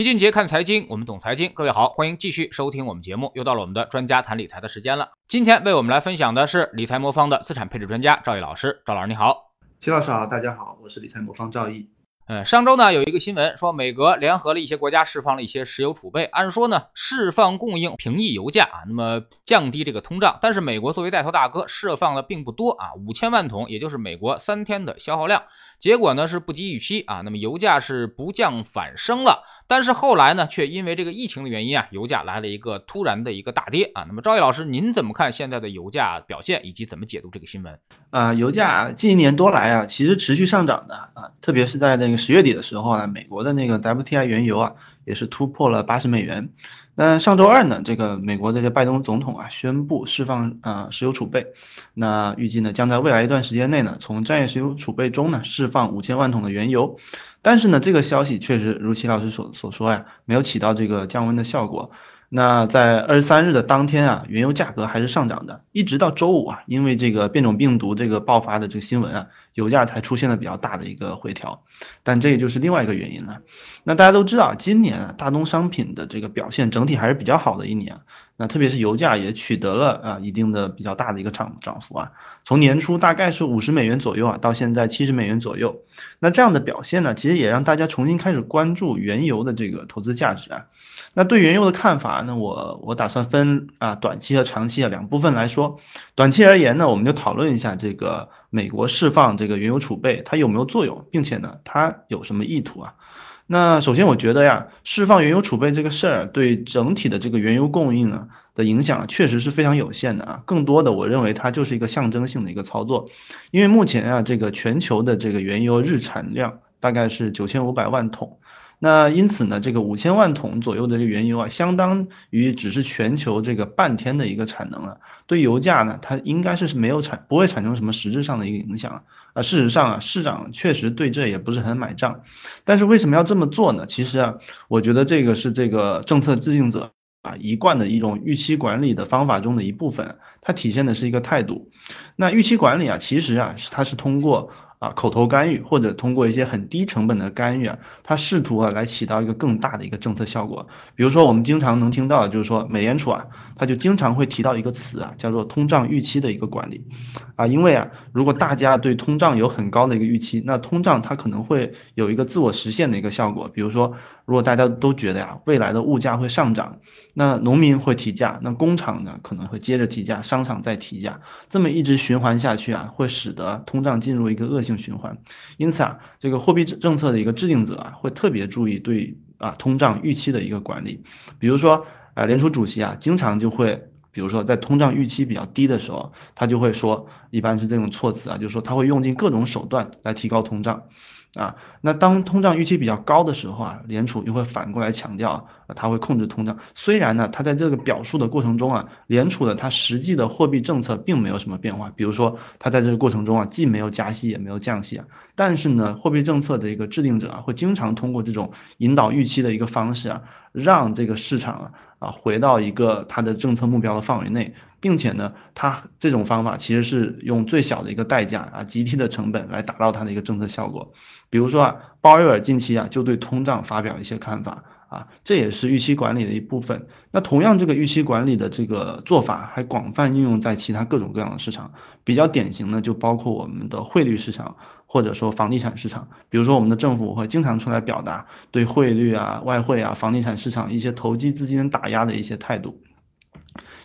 齐俊杰看财经，我们懂财经。各位好，欢迎继续收听我们节目。又到了我们的专家谈理财的时间了。今天为我们来分享的是理财魔方的资产配置专家赵毅老师。赵老师你好，齐老师好，大家好，我是理财魔方赵毅。呃，上周呢有一个新闻说，美国联合了一些国家释放了一些石油储备，按说呢释放供应平抑油价啊，那么降低这个通胀。但是美国作为带头大哥，释放的并不多啊，五千万桶，也就是美国三天的消耗量。结果呢是不及预期啊，那么油价是不降反升了。但是后来呢，却因为这个疫情的原因啊，油价来了一个突然的一个大跌啊。那么赵毅老师，您怎么看现在的油价表现，以及怎么解读这个新闻？啊，油价近一年多来啊，其实持续上涨的啊，特别是在那个十月底的时候呢，美国的那个 WTI 原油啊，也是突破了八十美元。那上周二呢，这个美国的这个拜登总统啊，宣布释放啊石油储备，那预计呢，将在未来一段时间内呢，从战略石油储备中呢释放五千万桶的原油。但是呢，这个消息确实如齐老师所所说呀，没有起到这个降温的效果。那在二十三日的当天啊，原油价格还是上涨的，一直到周五啊，因为这个变种病毒这个爆发的这个新闻啊，油价才出现了比较大的一个回调。但这也就是另外一个原因了。那大家都知道，今年啊，大宗商品的这个表现整体还是比较好的一年。那特别是油价也取得了啊一定的比较大的一个涨涨幅啊，从年初大概是五十美元左右啊，到现在七十美元左右。那这样的表现呢，其实也让大家重新开始关注原油的这个投资价值啊。那对原油的看法呢？我我打算分啊短期和长期啊两部分来说。短期而言呢，我们就讨论一下这个美国释放这个原油储备它有没有作用，并且呢它有什么意图啊？那首先我觉得呀，释放原油储备这个事儿对整体的这个原油供应啊的影响确实是非常有限的啊。更多的我认为它就是一个象征性的一个操作，因为目前啊这个全球的这个原油日产量大概是九千五百万桶。那因此呢，这个五千万桶左右的这个原油啊，相当于只是全球这个半天的一个产能啊，对油价呢，它应该是没有产不会产生什么实质上的一个影响啊。事实上啊，市长确实对这也不是很买账。但是为什么要这么做呢？其实啊，我觉得这个是这个政策制定者啊一贯的一种预期管理的方法中的一部分，它体现的是一个态度。那预期管理啊，其实啊，它是通过。啊，口头干预或者通过一些很低成本的干预啊，它试图啊来起到一个更大的一个政策效果。比如说，我们经常能听到就是说，美联储啊，它就经常会提到一个词啊，叫做通胀预期的一个管理啊。因为啊，如果大家对通胀有很高的一个预期，那通胀它可能会有一个自我实现的一个效果。比如说，如果大家都觉得呀，未来的物价会上涨，那农民会提价，那工厂呢可能会接着提价，商场再提价，这么一直循环下去啊，会使得通胀进入一个恶性。循环，因此啊，这个货币政策的一个制定者啊，会特别注意对啊通胀预期的一个管理。比如说啊，联储主席啊，经常就会，比如说在通胀预期比较低的时候，他就会说，一般是这种措辞啊，就是说他会用尽各种手段来提高通胀。啊，那当通胀预期比较高的时候啊，联储又会反过来强调啊，它会控制通胀。虽然呢，它在这个表述的过程中啊，联储的它实际的货币政策并没有什么变化。比如说，它在这个过程中啊，既没有加息也没有降息啊，但是呢，货币政策的一个制定者啊，会经常通过这种引导预期的一个方式啊，让这个市场啊啊回到一个它的政策目标的范围内。并且呢，它这种方法其实是用最小的一个代价啊，极低的成本来达到它的一个政策效果。比如说啊，鲍威尔近期啊就对通胀发表一些看法啊，这也是预期管理的一部分。那同样，这个预期管理的这个做法还广泛应用在其他各种各样的市场。比较典型的就包括我们的汇率市场，或者说房地产市场。比如说，我们的政府会经常出来表达对汇率啊、外汇啊、房地产市场一些投机资金打压的一些态度。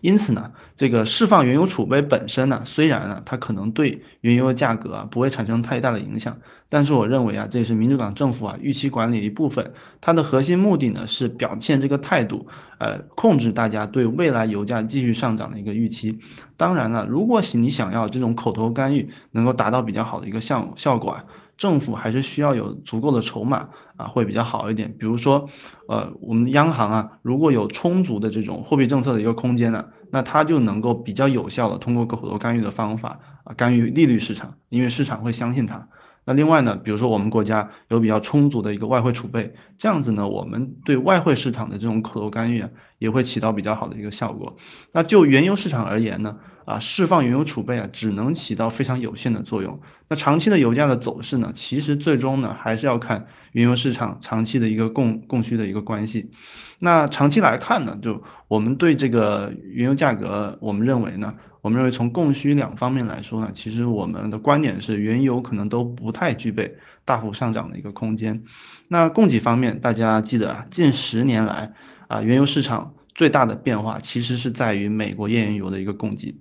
因此呢，这个释放原油储备本身呢，虽然呢它可能对原油的价格啊不会产生太大的影响，但是我认为啊，这也是民主党政府啊预期管理的一部分，它的核心目的呢是表现这个态度，呃，控制大家对未来油价继续上涨的一个预期。当然了，如果你想要这种口头干预能够达到比较好的一个效效果啊。政府还是需要有足够的筹码啊，会比较好一点。比如说，呃，我们央行啊，如果有充足的这种货币政策的一个空间呢，那它就能够比较有效的通过口头干预的方法啊，干预利率市场，因为市场会相信它。那另外呢，比如说我们国家有比较充足的一个外汇储备，这样子呢，我们对外汇市场的这种口头干预啊，也会起到比较好的一个效果。那就原油市场而言呢，啊，释放原油储备啊，只能起到非常有限的作用。那长期的油价的走势呢，其实最终呢，还是要看原油市场长期的一个供供需的一个关系。那长期来看呢，就我们对这个原油价格，我们认为呢，我们认为从供需两方面来说呢，其实我们的观点是，原油可能都不太具备大幅上涨的一个空间。那供给方面，大家记得啊，近十年来啊，原油市场最大的变化其实是在于美国页岩油的一个供给。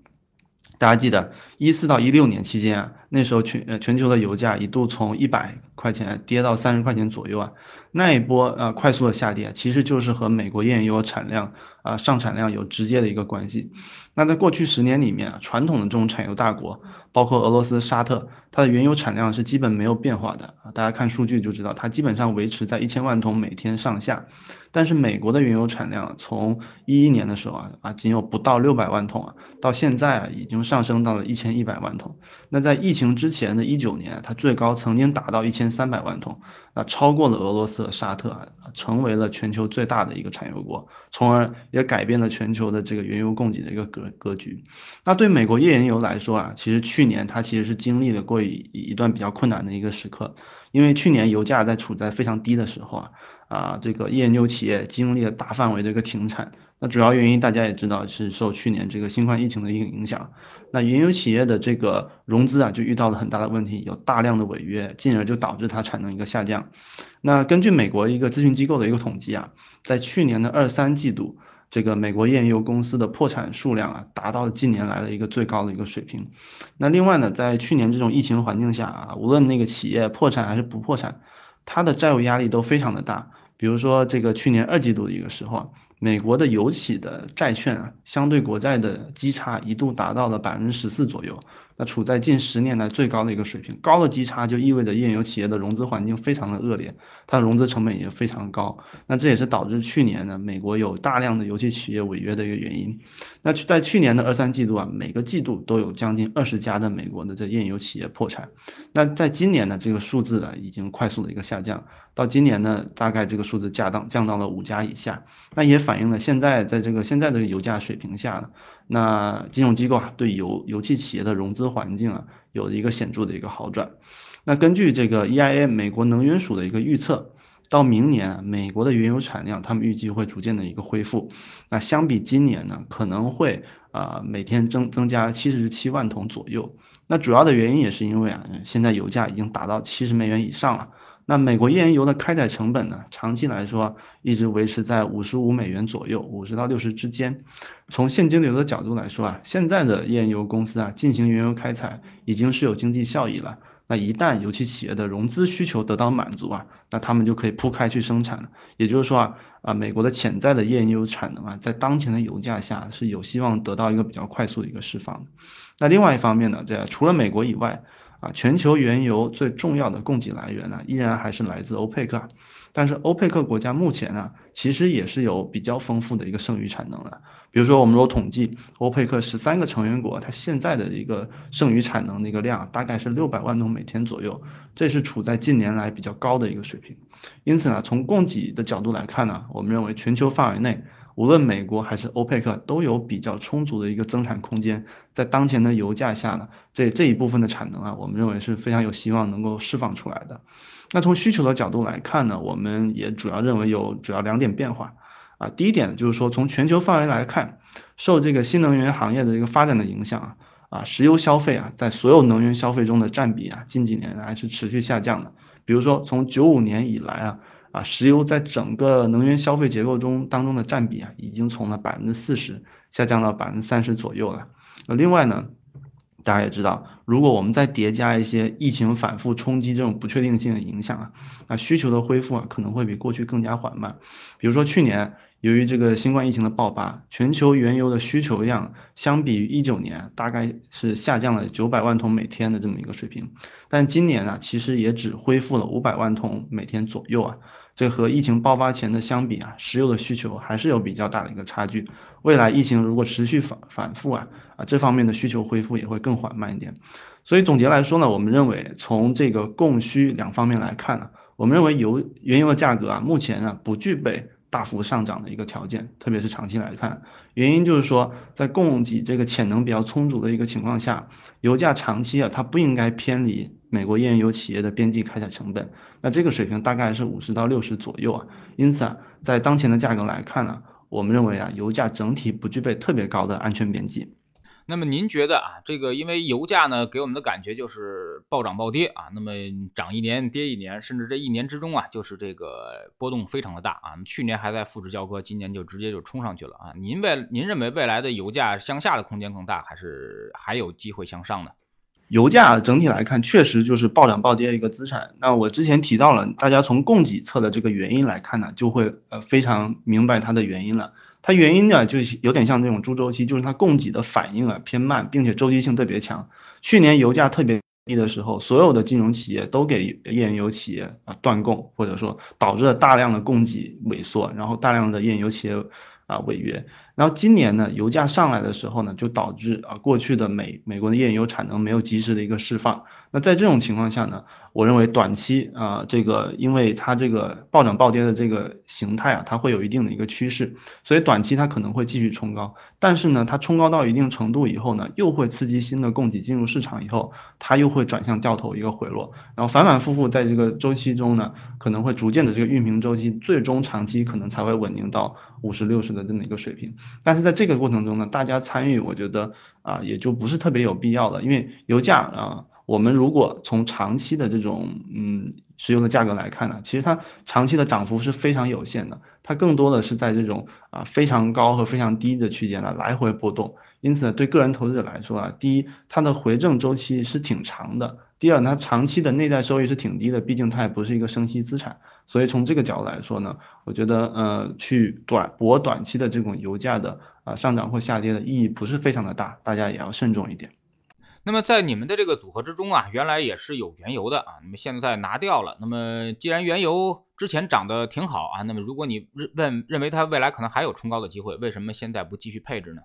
大家记得，一四到一六年期间啊，那时候全呃全球的油价一度从一百块钱跌到三十块钱左右啊。那一波啊快速的下跌，其实就是和美国页岩油产量啊上产量有直接的一个关系。那在过去十年里面啊，传统的这种产油大国，包括俄罗斯、沙特，它的原油产量是基本没有变化的啊。大家看数据就知道，它基本上维持在一千万桶每天上下。但是美国的原油产量从一一年的时候啊啊仅有不到六百万桶啊，到现在啊已经上升到了一千一百万桶。那在疫情之前的一九年，它最高曾经达到一千三百万桶，那超过了俄罗斯。沙特啊，成为了全球最大的一个产油国，从而也改变了全球的这个原油供给的一个格格局。那对美国页岩油来说啊，其实去年它其实是经历了过一一段比较困难的一个时刻，因为去年油价在处在非常低的时候啊，啊这个页岩油企业经历了大范围的一个停产。那主要原因大家也知道是受去年这个新冠疫情的一个影响，那原油企业的这个融资啊就遇到了很大的问题，有大量的违约，进而就导致它产能一个下降。那根据美国一个咨询机构的一个统计啊，在去年的二三季度，这个美国页岩油公司的破产数量啊达到了近年来的一个最高的一个水平。那另外呢，在去年这种疫情环境下啊，无论那个企业破产还是不破产，它的债务压力都非常的大。比如说这个去年二季度的一个时候啊。美国的油企的债券啊，相对国债的基差一度达到了百分之十四左右。那处在近十年来最高的一个水平，高的基差就意味着页岩油企业的融资环境非常的恶劣，它的融资成本也非常高。那这也是导致去年呢，美国有大量的油气企业违约的一个原因。那在去年的二三季度啊，每个季度都有将近二十家的美国的这页岩油企业破产。那在今年呢，这个数字呢已经快速的一个下降，到今年呢，大概这个数字降到降到了五家以下。那也反映了现在在这个现在的油价水平下呢。那金融机构啊，对油油气企业的融资环境啊，有一个显著的一个好转。那根据这个 EIA 美国能源署的一个预测，到明年美国的原油产量，他们预计会逐渐的一个恢复。那相比今年呢，可能会啊每天增增加七十七万桶左右。那主要的原因也是因为啊，现在油价已经达到七十美元以上了。那美国页岩油的开采成本呢，长期来说一直维持在五十五美元左右，五十到六十之间。从现金流的角度来说啊，现在的页岩油公司啊进行原油开采已经是有经济效益了。那一旦油气企业的融资需求得到满足啊，那他们就可以铺开去生产了。也就是说啊，啊美国的潜在的页岩油产能啊，在当前的油价下是有希望得到一个比较快速的一个释放。那另外一方面呢，这除了美国以外，啊，全球原油最重要的供给来源呢，依然还是来自欧佩克。但是欧佩克国家目前呢，其实也是有比较丰富的一个剩余产能的。比如说，我们如果统计欧佩克十三个成员国，它现在的一个剩余产能的一个量，大概是六百万桶每天左右，这是处在近年来比较高的一个水平。因此呢，从供给的角度来看呢，我们认为全球范围内。无论美国还是欧佩克都有比较充足的一个增产空间，在当前的油价下呢，这这一部分的产能啊，我们认为是非常有希望能够释放出来的。那从需求的角度来看呢，我们也主要认为有主要两点变化啊。第一点就是说，从全球范围来看，受这个新能源行业的一个发展的影响啊，啊，石油消费啊，在所有能源消费中的占比啊，近几年来是持续下降的。比如说从九五年以来啊。啊，石油在整个能源消费结构中当中的占比啊，已经从了百分之四十下降到百分之三十左右了。那另外呢，大家也知道，如果我们再叠加一些疫情反复冲击这种不确定性的影响啊，那需求的恢复啊可能会比过去更加缓慢。比如说去年。由于这个新冠疫情的爆发，全球原油的需求量相比于一九年大概是下降了九百万桶每天的这么一个水平，但今年呢，其实也只恢复了五百万桶每天左右啊，这和疫情爆发前的相比啊，石油的需求还是有比较大的一个差距。未来疫情如果持续反反复啊，啊这方面的需求恢复也会更缓慢一点。所以总结来说呢，我们认为从这个供需两方面来看呢，我们认为油原油的价格啊，目前啊不具备。大幅上涨的一个条件，特别是长期来看，原因就是说在供给这个潜能比较充足的一个情况下，油价长期啊它不应该偏离美国页岩油企业的边际开采成本，那这个水平大概是五十到六十左右啊，因此啊在当前的价格来看呢，我们认为啊油价整体不具备特别高的安全边际。那么您觉得啊，这个因为油价呢给我们的感觉就是暴涨暴跌啊，那么涨一年跌一年，甚至这一年之中啊，就是这个波动非常的大啊。去年还在负值交割，今年就直接就冲上去了啊。您未您认为未来的油价向下的空间更大，还是还有机会向上呢？油价整体来看，确实就是暴涨暴跌一个资产。那我之前提到了，大家从供给侧的这个原因来看呢，就会呃非常明白它的原因了。它原因呢，就有点像那种猪周期，就是它供给的反应啊偏慢，并且周期性特别强。去年油价特别低的时候，所有的金融企业都给页岩油企业啊断供，或者说导致了大量的供给萎缩，然后大量的页岩油企业啊违约。然后今年呢，油价上来的时候呢，就导致啊过去的美美国的页岩油产能没有及时的一个释放。那在这种情况下呢，我认为短期啊这个因为它这个暴涨暴跌的这个形态啊，它会有一定的一个趋势，所以短期它可能会继续冲高。但是呢，它冲高到一定程度以后呢，又会刺激新的供给进入市场以后，它又会转向掉头一个回落，然后反反复复在这个周期中呢，可能会逐渐的这个运行周期，最终长期可能才会稳定到五十六十的这么一个水平。但是在这个过程中呢，大家参与，我觉得啊，也就不是特别有必要了，因为油价啊，我们如果从长期的这种嗯石油的价格来看呢，其实它长期的涨幅是非常有限的，它更多的是在这种啊非常高和非常低的区间呢来回波动，因此对个人投资者来说啊，第一，它的回正周期是挺长的。第二，它长期的内在收益是挺低的，毕竟它也不是一个生息资产，所以从这个角度来说呢，我觉得呃去短博短期的这种油价的啊上涨或下跌的意义不是非常的大，大家也要慎重一点。那么在你们的这个组合之中啊，原来也是有原油的啊，那么现在拿掉了。那么既然原油之前涨得挺好啊，那么如果你认认认为它未来可能还有冲高的机会，为什么现在不继续配置呢？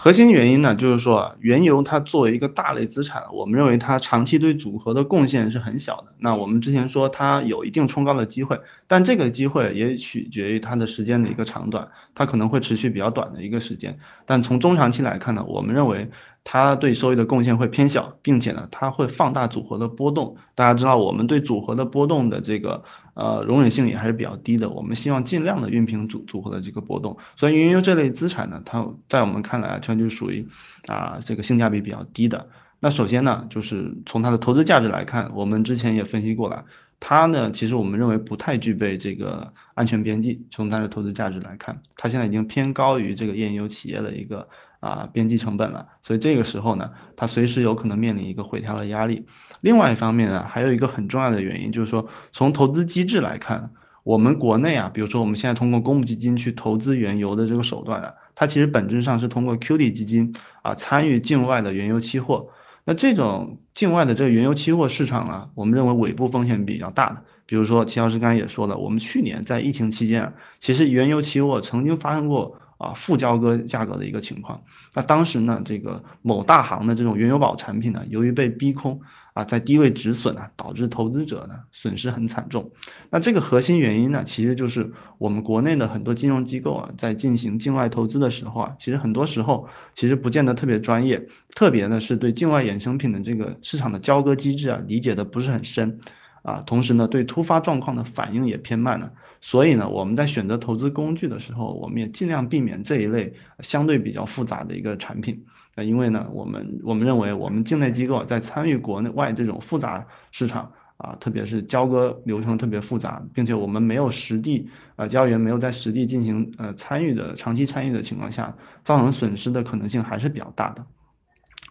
核心原因呢，就是说原油它作为一个大类资产，我们认为它长期对组合的贡献是很小的。那我们之前说它有一定冲高的机会，但这个机会也取决于它的时间的一个长短，它可能会持续比较短的一个时间。但从中长期来看呢，我们认为。它对收益的贡献会偏小，并且呢，它会放大组合的波动。大家知道，我们对组合的波动的这个呃容忍性也还是比较低的。我们希望尽量的熨平组组合的这个波动。所以原油这类资产呢，它在我们看来，它就属于啊这个性价比比较低的。那首先呢，就是从它的投资价值来看，我们之前也分析过了，它呢其实我们认为不太具备这个安全边际。从它的投资价值来看，它现在已经偏高于这个页岩油企业的一个。啊，边际成本了，所以这个时候呢，它随时有可能面临一个回调的压力。另外一方面呢，还有一个很重要的原因，就是说从投资机制来看，我们国内啊，比如说我们现在通过公募基金去投资原油的这个手段啊，它其实本质上是通过 QD 基金啊参与境外的原油期货。那这种境外的这个原油期货市场啊，我们认为尾部风险比较大的。比如说齐老师刚才也说了，我们去年在疫情期间啊，其实原油期货曾经发生过。啊，负交割价格的一个情况。那当时呢，这个某大行的这种原油宝产品呢，由于被逼空啊，在低位止损啊，导致投资者呢损失很惨重。那这个核心原因呢，其实就是我们国内的很多金融机构啊，在进行境外投资的时候啊，其实很多时候其实不见得特别专业，特别呢是对境外衍生品的这个市场的交割机制啊，理解的不是很深。啊，同时呢，对突发状况的反应也偏慢了，所以呢，我们在选择投资工具的时候，我们也尽量避免这一类相对比较复杂的一个产品。那因为呢，我们我们认为我们境内机构在参与国内外这种复杂市场啊，特别是交割流程特别复杂，并且我们没有实地啊交易员没有在实地进行呃参与的长期参与的情况下，造成损失的可能性还是比较大的。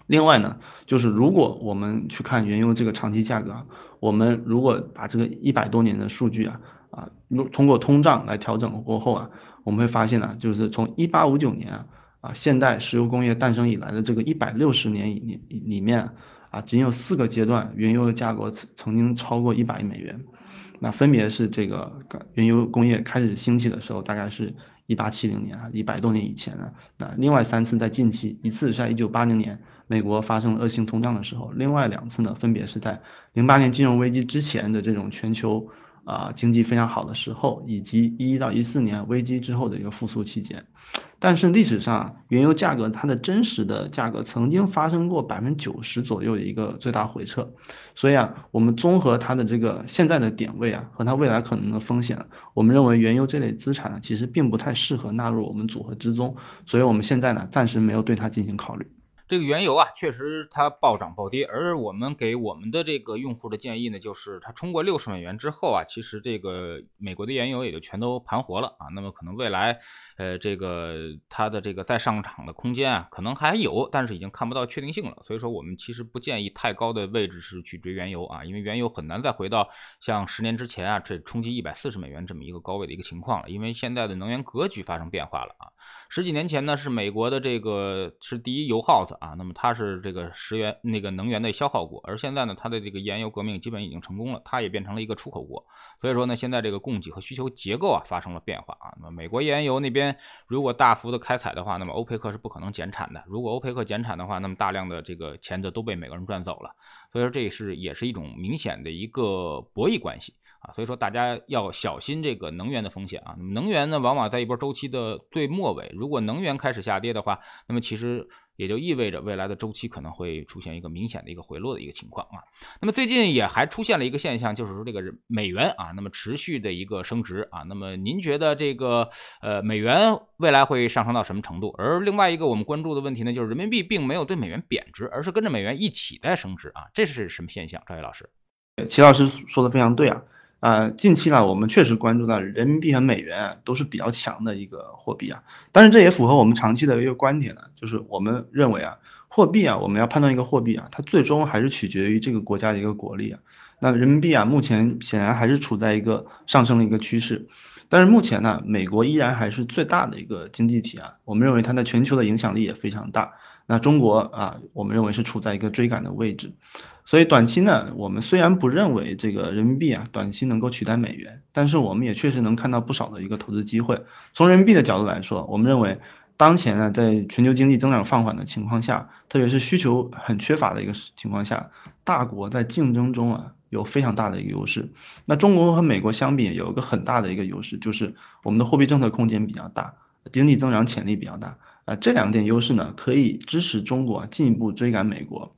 另外呢，就是如果我们去看原油这个长期价格，我们如果把这个一百多年的数据啊啊，通通过通胀来调整过后啊，我们会发现呢，就是从一八五九年啊啊现代石油工业诞生以来的这个一百六十年里里面啊，仅有四个阶段原油的价格曾曾经超过一百美元，那分别是这个原油工业开始兴起的时候，大概是一八七零年啊，一百多年以前呢，那另外三次在近期，一次是在一九八零年。美国发生恶性通胀的时候，另外两次呢，分别是在零八年金融危机之前的这种全球啊经济非常好的时候，以及一到一四年危机之后的一个复苏期间。但是历史上啊原油价格它的真实的价格曾经发生过百分之九十左右的一个最大回撤，所以啊，我们综合它的这个现在的点位啊和它未来可能的风险，我们认为原油这类资产呢其实并不太适合纳入我们组合之中，所以我们现在呢暂时没有对它进行考虑。这个原油啊，确实它暴涨暴跌，而我们给我们的这个用户的建议呢，就是它冲过六十美元之后啊，其实这个美国的原油也就全都盘活了啊。那么可能未来呃这个它的这个再上涨的空间啊，可能还有，但是已经看不到确定性了。所以说我们其实不建议太高的位置是去追原油啊，因为原油很难再回到像十年之前啊这冲击一百四十美元这么一个高位的一个情况了，因为现在的能源格局发生变化了啊。十几年前呢，是美国的这个是第一油耗子啊，那么它是这个石油那个能源的消耗国，而现在呢，它的这个原油革命基本已经成功了，它也变成了一个出口国，所以说呢，现在这个供给和需求结构啊发生了变化啊，那么美国原油那边如果大幅的开采的话，那么欧佩克是不可能减产的，如果欧佩克减产的话，那么大量的这个钱就都被美国人赚走了，所以说这是也是一种明显的一个博弈关系。啊，所以说大家要小心这个能源的风险啊。能源呢，往往在一波周期的最末尾，如果能源开始下跌的话，那么其实也就意味着未来的周期可能会出现一个明显的一个回落的一个情况啊。那么最近也还出现了一个现象，就是说这个美元啊，那么持续的一个升值啊。那么您觉得这个呃美元未来会上升到什么程度？而另外一个我们关注的问题呢，就是人民币并没有对美元贬值，而是跟着美元一起在升值啊，这是什么现象？赵毅老师，齐老师说的非常对啊。呃，近期呢，我们确实关注到人民币和美元都是比较强的一个货币啊，但是这也符合我们长期的一个观点呢，就是我们认为啊，货币啊，我们要判断一个货币啊，它最终还是取决于这个国家的一个国力啊。那人民币啊，目前显然还是处在一个上升的一个趋势，但是目前呢，美国依然还是最大的一个经济体啊，我们认为它在全球的影响力也非常大。那中国啊，我们认为是处在一个追赶的位置。所以短期呢，我们虽然不认为这个人民币啊短期能够取代美元，但是我们也确实能看到不少的一个投资机会。从人民币的角度来说，我们认为当前呢，在全球经济增长放缓的情况下，特别是需求很缺乏的一个情况下，大国在竞争中啊有非常大的一个优势。那中国和美国相比，有一个很大的一个优势，就是我们的货币政策空间比较大，经济增长潜力比较大。啊，这两点优势呢，可以支持中国进一步追赶美国。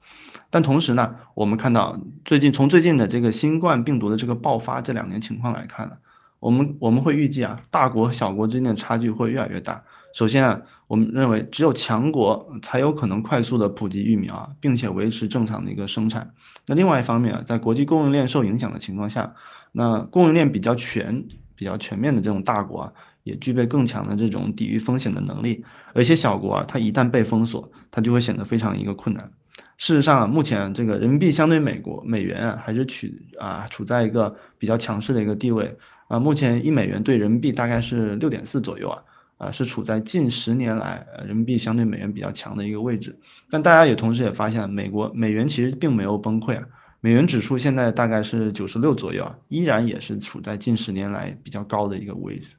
但同时呢，我们看到最近从最近的这个新冠病毒的这个爆发这两年情况来看呢，我们我们会预计啊，大国和小国之间的差距会越来越大。首先啊，我们认为只有强国才有可能快速的普及疫苗啊，并且维持正常的一个生产。那另外一方面啊，在国际供应链受影响的情况下，那供应链比较全、比较全面的这种大国啊，也具备更强的这种抵御风险的能力。而一些小国啊，它一旦被封锁，它就会显得非常一个困难。事实上，目前这个人民币相对美国美元啊，还是取啊处在一个比较强势的一个地位啊。目前一美元对人民币大概是六点四左右啊，啊是处在近十年来人民币相对美元比较强的一个位置。但大家也同时也发现，美国美元其实并没有崩溃啊，美元指数现在大概是九十六左右啊，依然也是处在近十年来比较高的一个位置。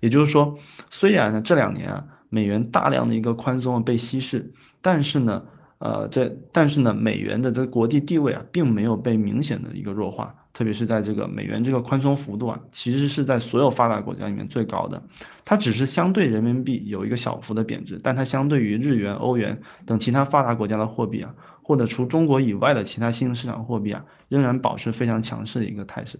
也就是说，虽然呢这两年啊美元大量的一个宽松被稀释，但是呢。呃，这但是呢，美元的这国际地位啊，并没有被明显的一个弱化，特别是在这个美元这个宽松幅度啊，其实是在所有发达国家里面最高的，它只是相对人民币有一个小幅的贬值，但它相对于日元、欧元等其他发达国家的货币啊。或者除中国以外的其他新兴市场货币啊，仍然保持非常强势的一个态势。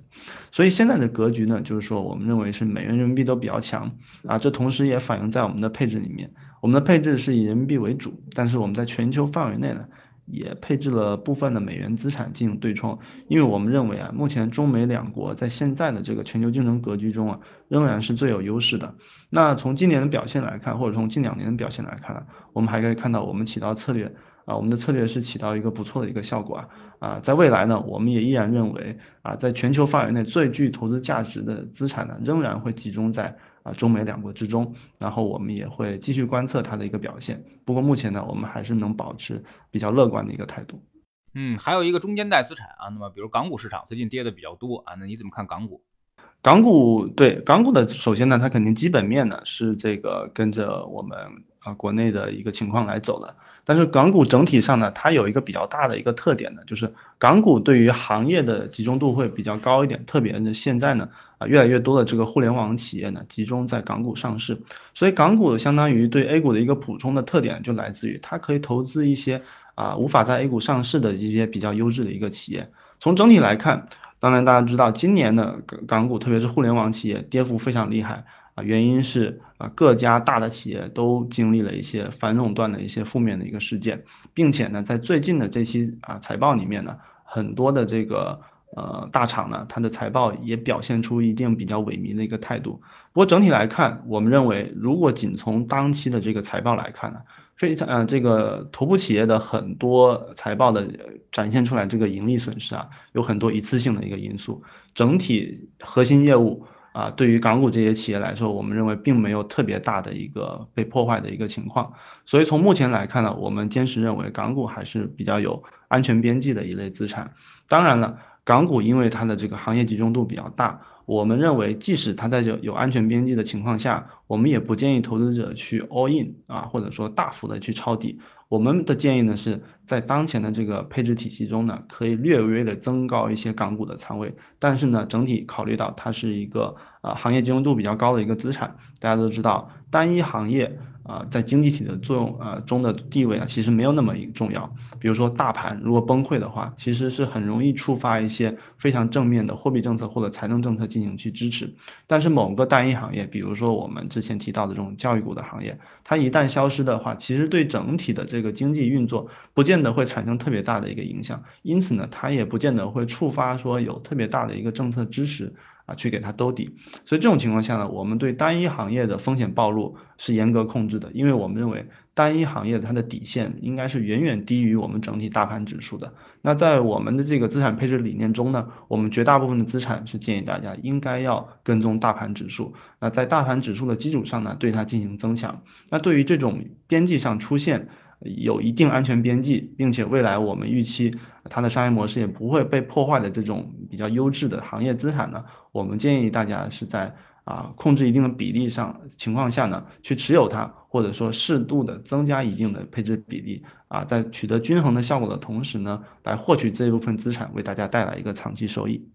所以现在的格局呢，就是说我们认为是美元、人民币都比较强啊，这同时也反映在我们的配置里面。我们的配置是以人民币为主，但是我们在全球范围内呢，也配置了部分的美元资产进行对冲，因为我们认为啊，目前中美两国在现在的这个全球竞争格局中啊，仍然是最有优势的。那从今年的表现来看，或者从近两年的表现来看，我们还可以看到我们起到策略。啊，我们的策略是起到一个不错的一个效果啊啊，在未来呢，我们也依然认为啊，在全球范围内最具投资价值的资产呢，仍然会集中在啊中美两国之中，然后我们也会继续观测它的一个表现。不过目前呢，我们还是能保持比较乐观的一个态度。嗯，还有一个中间带资产啊，那么比如港股市场最近跌的比较多啊，那你怎么看港股？港股对港股的，首先呢，它肯定基本面呢是这个跟着我们。啊国内的一个情况来走的。但是港股整体上呢，它有一个比较大的一个特点呢，就是港股对于行业的集中度会比较高一点，特别是现在呢啊越来越多的这个互联网企业呢集中在港股上市，所以港股相当于对 A 股的一个补充的特点就来自于它可以投资一些啊无法在 A 股上市的一些比较优质的一个企业。从整体来看，当然大家知道今年的港股特别是互联网企业跌幅非常厉害。原因是啊各家大的企业都经历了一些反垄断的一些负面的一个事件，并且呢，在最近的这期啊财报里面呢，很多的这个呃大厂呢，它的财报也表现出一定比较萎靡的一个态度。不过整体来看，我们认为如果仅从当期的这个财报来看呢，非常呃这个头部企业的很多财报的展现出来这个盈利损失啊，有很多一次性的一个因素，整体核心业务。啊，对于港股这些企业来说，我们认为并没有特别大的一个被破坏的一个情况，所以从目前来看呢，我们坚持认为港股还是比较有安全边际的一类资产。当然了，港股因为它的这个行业集中度比较大，我们认为即使它在有有安全边际的情况下，我们也不建议投资者去 all in 啊，或者说大幅的去抄底。我们的建议呢是在当前的这个配置体系中呢，可以略微的增高一些港股的仓位，但是呢，整体考虑到它是一个啊行业集中度比较高的一个资产，大家都知道单一行业。啊，在经济体的作用啊中的地位啊，其实没有那么重要。比如说大盘如果崩溃的话，其实是很容易触发一些非常正面的货币政策或者财政政策进行去支持。但是某个单一行业，比如说我们之前提到的这种教育股的行业，它一旦消失的话，其实对整体的这个经济运作不见得会产生特别大的一个影响。因此呢，它也不见得会触发说有特别大的一个政策支持。啊，去给它兜底，所以这种情况下呢，我们对单一行业的风险暴露是严格控制的，因为我们认为单一行业它的底线应该是远远低于我们整体大盘指数的。那在我们的这个资产配置理念中呢，我们绝大部分的资产是建议大家应该要跟踪大盘指数。那在大盘指数的基础上呢，对它进行增强。那对于这种边际上出现。有一定安全边际，并且未来我们预期它的商业模式也不会被破坏的这种比较优质的行业资产呢，我们建议大家是在啊控制一定的比例上情况下呢去持有它，或者说适度的增加一定的配置比例啊，在取得均衡的效果的同时呢，来获取这一部分资产为大家带来一个长期收益。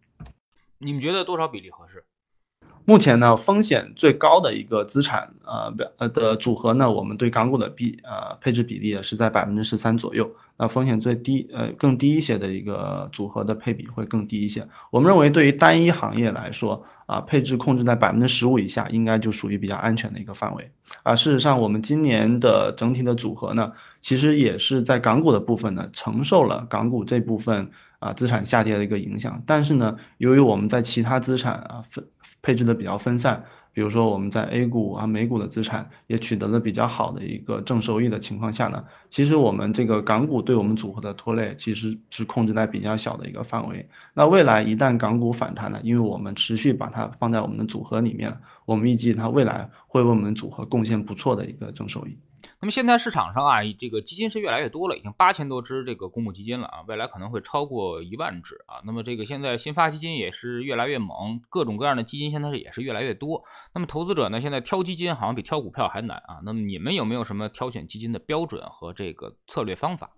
你们觉得多少比例合适？目前呢，风险最高的一个资产，呃，呃的组合呢，我们对港股的比，呃，配置比例是在百分之十三左右。那风险最低，呃，更低一些的一个组合的配比会更低一些。我们认为，对于单一行业来说，啊，配置控制在百分之十五以下，应该就属于比较安全的一个范围。啊，事实上，我们今年的整体的组合呢，其实也是在港股的部分呢，承受了港股这部分啊资产下跌的一个影响。但是呢，由于我们在其他资产啊分。配置的比较分散，比如说我们在 A 股啊、美股的资产也取得了比较好的一个正收益的情况下呢，其实我们这个港股对我们组合的拖累其实是控制在比较小的一个范围。那未来一旦港股反弹呢，因为我们持续把它放在我们的组合里面，我们预计它未来会为我们组合贡献不错的一个正收益。那么现在市场上啊，这个基金是越来越多了，已经八千多只这个公募基金了啊，未来可能会超过一万只啊。那么这个现在新发基金也是越来越猛，各种各样的基金现在是也是越来越多。那么投资者呢，现在挑基金好像比挑股票还难啊。那么你们有没有什么挑选基金的标准和这个策略方法？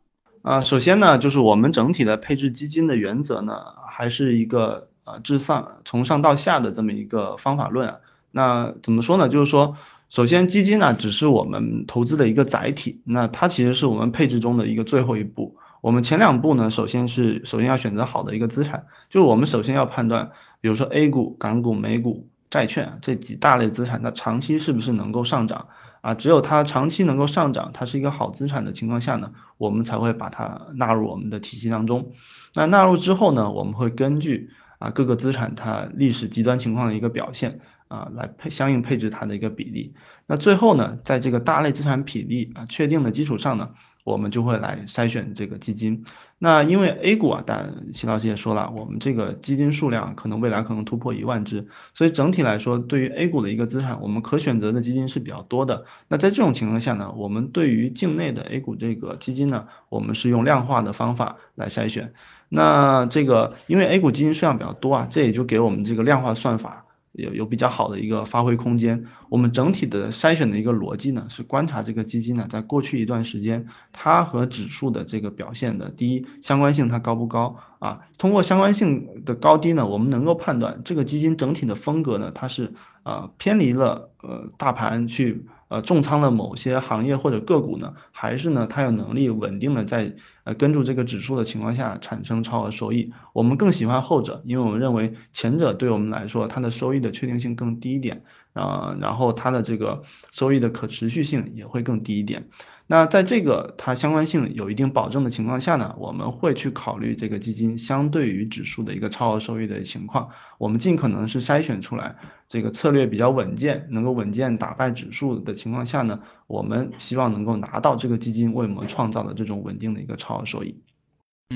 啊，首先呢，就是我们整体的配置基金的原则呢，还是一个呃至上从上到下的这么一个方法论啊。那怎么说呢？就是说。首先，基金呢只是我们投资的一个载体，那它其实是我们配置中的一个最后一步。我们前两步呢，首先是首先要选择好的一个资产，就是我们首先要判断，比如说 A 股、港股、美股、债券这几大类资产，它长期是不是能够上涨啊？只有它长期能够上涨，它是一个好资产的情况下呢，我们才会把它纳入我们的体系当中。那纳入之后呢，我们会根据啊各个资产它历史极端情况的一个表现。啊，来配相应配置它的一个比例。那最后呢，在这个大类资产比例啊确定的基础上呢，我们就会来筛选这个基金。那因为 A 股啊，当然齐老师也说了，我们这个基金数量可能未来可能突破一万只，所以整体来说，对于 A 股的一个资产，我们可选择的基金是比较多的。那在这种情况下呢，我们对于境内的 A 股这个基金呢，我们是用量化的方法来筛选。那这个因为 A 股基金数量比较多啊，这也就给我们这个量化算法。有有比较好的一个发挥空间，我们整体的筛选的一个逻辑呢，是观察这个基金呢，在过去一段时间，它和指数的这个表现的，第一相关性它高不高啊？通过相关性的高低呢，我们能够判断这个基金整体的风格呢，它是呃偏离了呃大盘去。呃，重仓了某些行业或者个股呢，还是呢，它有能力稳定的在呃跟住这个指数的情况下产生超额收益？我们更喜欢后者，因为我们认为前者对我们来说，它的收益的确定性更低一点，啊，然后它的这个收益的可持续性也会更低一点。那在这个它相关性有一定保证的情况下呢，我们会去考虑这个基金相对于指数的一个超额收益的情况，我们尽可能是筛选出来这个策略比较稳健，能够稳健打败指数的情况下呢，我们希望能够拿到这个基金为我们创造的这种稳定的一个超额收益。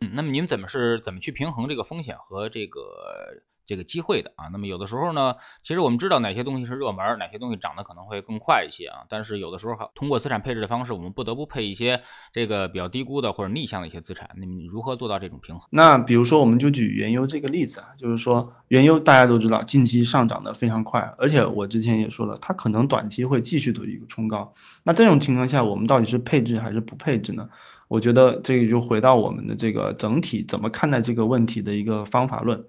嗯，那么您怎么是怎么去平衡这个风险和这个？这个机会的啊，那么有的时候呢，其实我们知道哪些东西是热门，哪些东西涨得可能会更快一些啊，但是有的时候哈，通过资产配置的方式，我们不得不配一些这个比较低估的或者逆向的一些资产，那么如何做到这种平衡？那比如说，我们就举原油这个例子啊，就是说原油大家都知道近期上涨的非常快，而且我之前也说了，它可能短期会继续的一个冲高。那这种情况下，我们到底是配置还是不配置呢？我觉得这个就回到我们的这个整体怎么看待这个问题的一个方法论。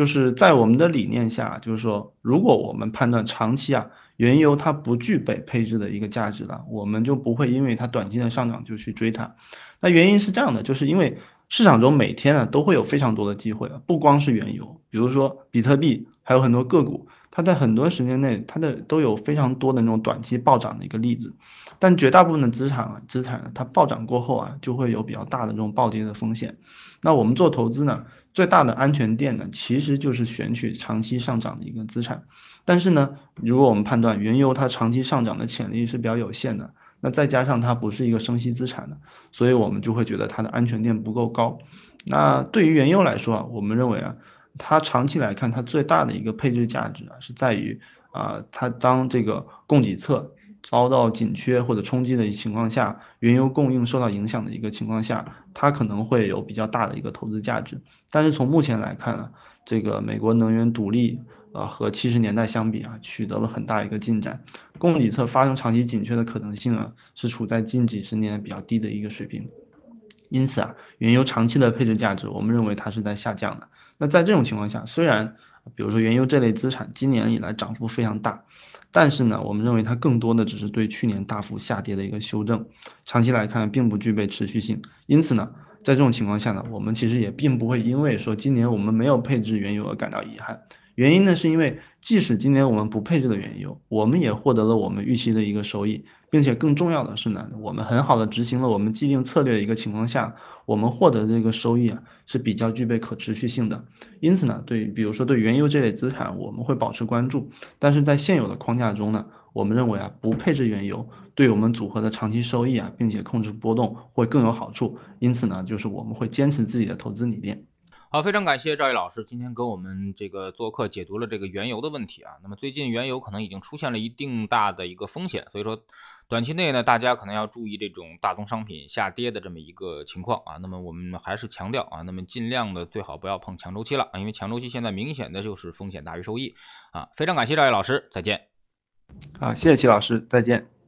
就是在我们的理念下，就是说，如果我们判断长期啊，原油它不具备配置的一个价值了，我们就不会因为它短期的上涨就去追它。那原因是这样的，就是因为市场中每天呢都会有非常多的机会，不光是原油，比如说比特币，还有很多个股，它在很多时间内它的都有非常多的那种短期暴涨的一个例子。但绝大部分的资产啊，资产它暴涨过后啊，就会有比较大的这种暴跌的风险。那我们做投资呢？最大的安全垫呢，其实就是选取长期上涨的一个资产。但是呢，如果我们判断原油它长期上涨的潜力是比较有限的，那再加上它不是一个升息资产的，所以我们就会觉得它的安全垫不够高。那对于原油来说啊，我们认为啊，它长期来看，它最大的一个配置价值啊，是在于啊，它当这个供给侧。遭到紧缺或者冲击的情况下，原油供应受到影响的一个情况下，它可能会有比较大的一个投资价值。但是从目前来看呢，这个美国能源独立呃和七十年代相比啊，取得了很大一个进展，供给侧发生长期紧缺的可能性啊，是处在近几十年比较低的一个水平。因此啊，原油长期的配置价值，我们认为它是在下降的。那在这种情况下，虽然比如说原油这类资产今年以来涨幅非常大。但是呢，我们认为它更多的只是对去年大幅下跌的一个修正，长期来看并不具备持续性。因此呢，在这种情况下呢，我们其实也并不会因为说今年我们没有配置原油而感到遗憾。原因呢，是因为即使今年我们不配置的原油，我们也获得了我们预期的一个收益。并且更重要的是呢，我们很好的执行了我们既定策略的一个情况下，我们获得这个收益啊是比较具备可持续性的。因此呢，对，比如说对原油这类资产，我们会保持关注。但是在现有的框架中呢，我们认为啊，不配置原油对我们组合的长期收益啊，并且控制波动会更有好处。因此呢，就是我们会坚持自己的投资理念。好，非常感谢赵毅老师今天给我们这个做客解读了这个原油的问题啊。那么最近原油可能已经出现了一定大的一个风险，所以说短期内呢，大家可能要注意这种大宗商品下跌的这么一个情况啊。那么我们还是强调啊，那么尽量的最好不要碰强周期了啊，因为强周期现在明显的就是风险大于收益啊。非常感谢赵毅老师，再见。好，谢谢齐老师，再见。